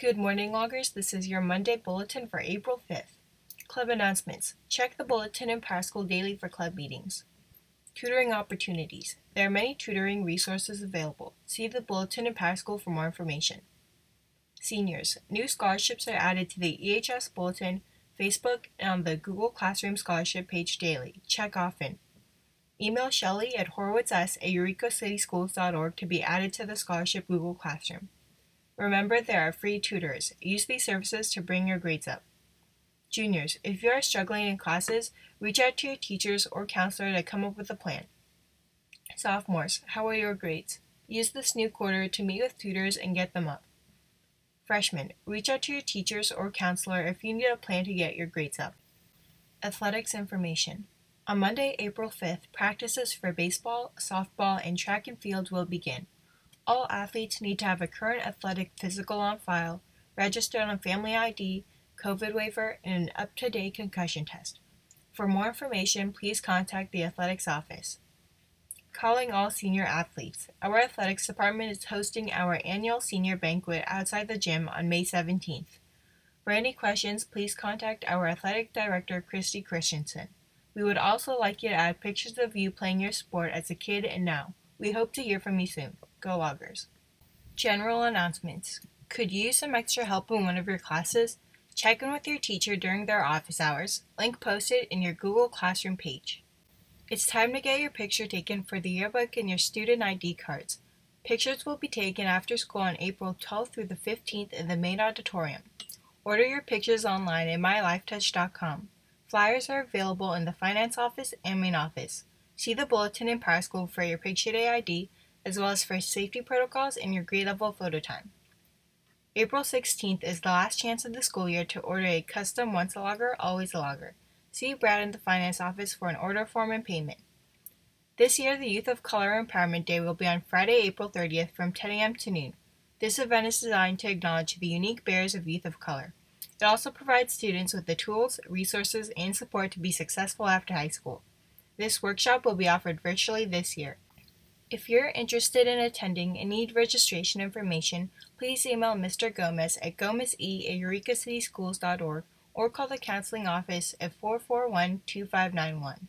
Good morning, loggers. This is your Monday bulletin for April 5th. Club announcements. Check the bulletin in School daily for club meetings. Tutoring opportunities. There are many tutoring resources available. See the bulletin in School for more information. Seniors. New scholarships are added to the EHS bulletin, Facebook, and on the Google Classroom Scholarship page daily. Check often. Email Shelly at horowitzs at eurekacityschools.org to be added to the Scholarship Google Classroom. Remember, there are free tutors. Use these services to bring your grades up. Juniors, if you are struggling in classes, reach out to your teachers or counselor to come up with a plan. Sophomores, how are your grades? Use this new quarter to meet with tutors and get them up. Freshmen, reach out to your teachers or counselor if you need a plan to get your grades up. Athletics information. On Monday, April 5th, practices for baseball, softball, and track and field will begin. All athletes need to have a current athletic physical on file, registered on Family ID, COVID waiver, and an up to date concussion test. For more information, please contact the athletics office. Calling all senior athletes. Our athletics department is hosting our annual senior banquet outside the gym on May 17th. For any questions, please contact our athletic director, Christy Christensen. We would also like you to add pictures of you playing your sport as a kid and now. We hope to hear from you soon. Go Loggers. General announcements. Could you use some extra help in one of your classes? Check in with your teacher during their office hours. Link posted in your Google Classroom page. It's time to get your picture taken for the yearbook and your student ID cards. Pictures will be taken after school on April 12th through the 15th in the main auditorium. Order your pictures online at mylifetouch.com. Flyers are available in the finance office and main office. See the bulletin in Power School for your picture day ID, as well as for safety protocols and your grade level photo time. April 16th is the last chance of the school year to order a custom once a logger, always a logger. See Brad in the finance office for an order form and payment. This year, the Youth of Color Empowerment Day will be on Friday, April 30th from 10 a.m. to noon. This event is designed to acknowledge the unique bears of youth of color. It also provides students with the tools, resources, and support to be successful after high school. This workshop will be offered virtually this year. If you're interested in attending and need registration information, please email Mr. Gomez at gomeze at eurekacityschools.org or call the counseling office at 441 2591.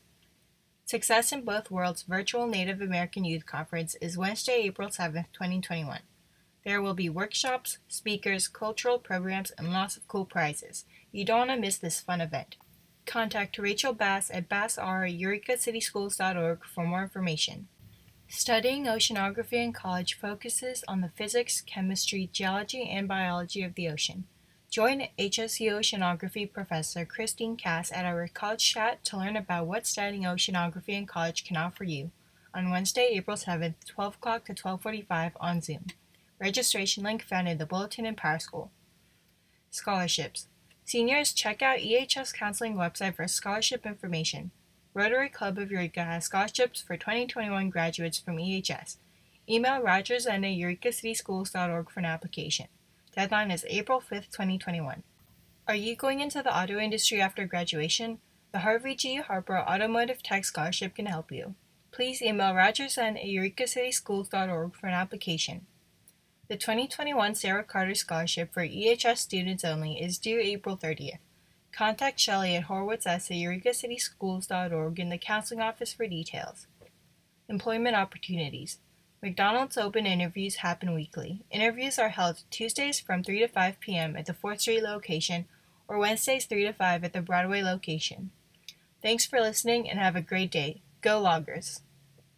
Success in Both Worlds Virtual Native American Youth Conference is Wednesday, April 7, 2021. There will be workshops, speakers, cultural programs, and lots of cool prizes. You don't want to miss this fun event. Contact Rachel Bass at bassr for more information. Studying oceanography in college focuses on the physics, chemistry, geology, and biology of the ocean. Join HSU oceanography professor Christine Cass at our college chat to learn about what studying oceanography in college can offer you on Wednesday, April 7th, 12 o'clock to 12:45 on Zoom. Registration link found in the bulletin in Power School. Scholarships. Seniors, check out EHS Counseling website for scholarship information. Rotary Club of Eureka has scholarships for 2021 graduates from EHS. Email rogers for an application. Deadline is April 5th, 2021. Are you going into the auto industry after graduation? The Harvey G. Harper Automotive Tech Scholarship can help you. Please email rogers at eurekacityschools.org for an application. The 2021 Sarah Carter Scholarship for EHS students only is due April 30th. Contact Shelley at horowitzs at in the counseling office for details. Employment opportunities. McDonald's open interviews happen weekly. Interviews are held Tuesdays from 3 to 5 p.m. at the 4th Street location or Wednesdays 3 to 5 at the Broadway location. Thanks for listening and have a great day. Go Loggers!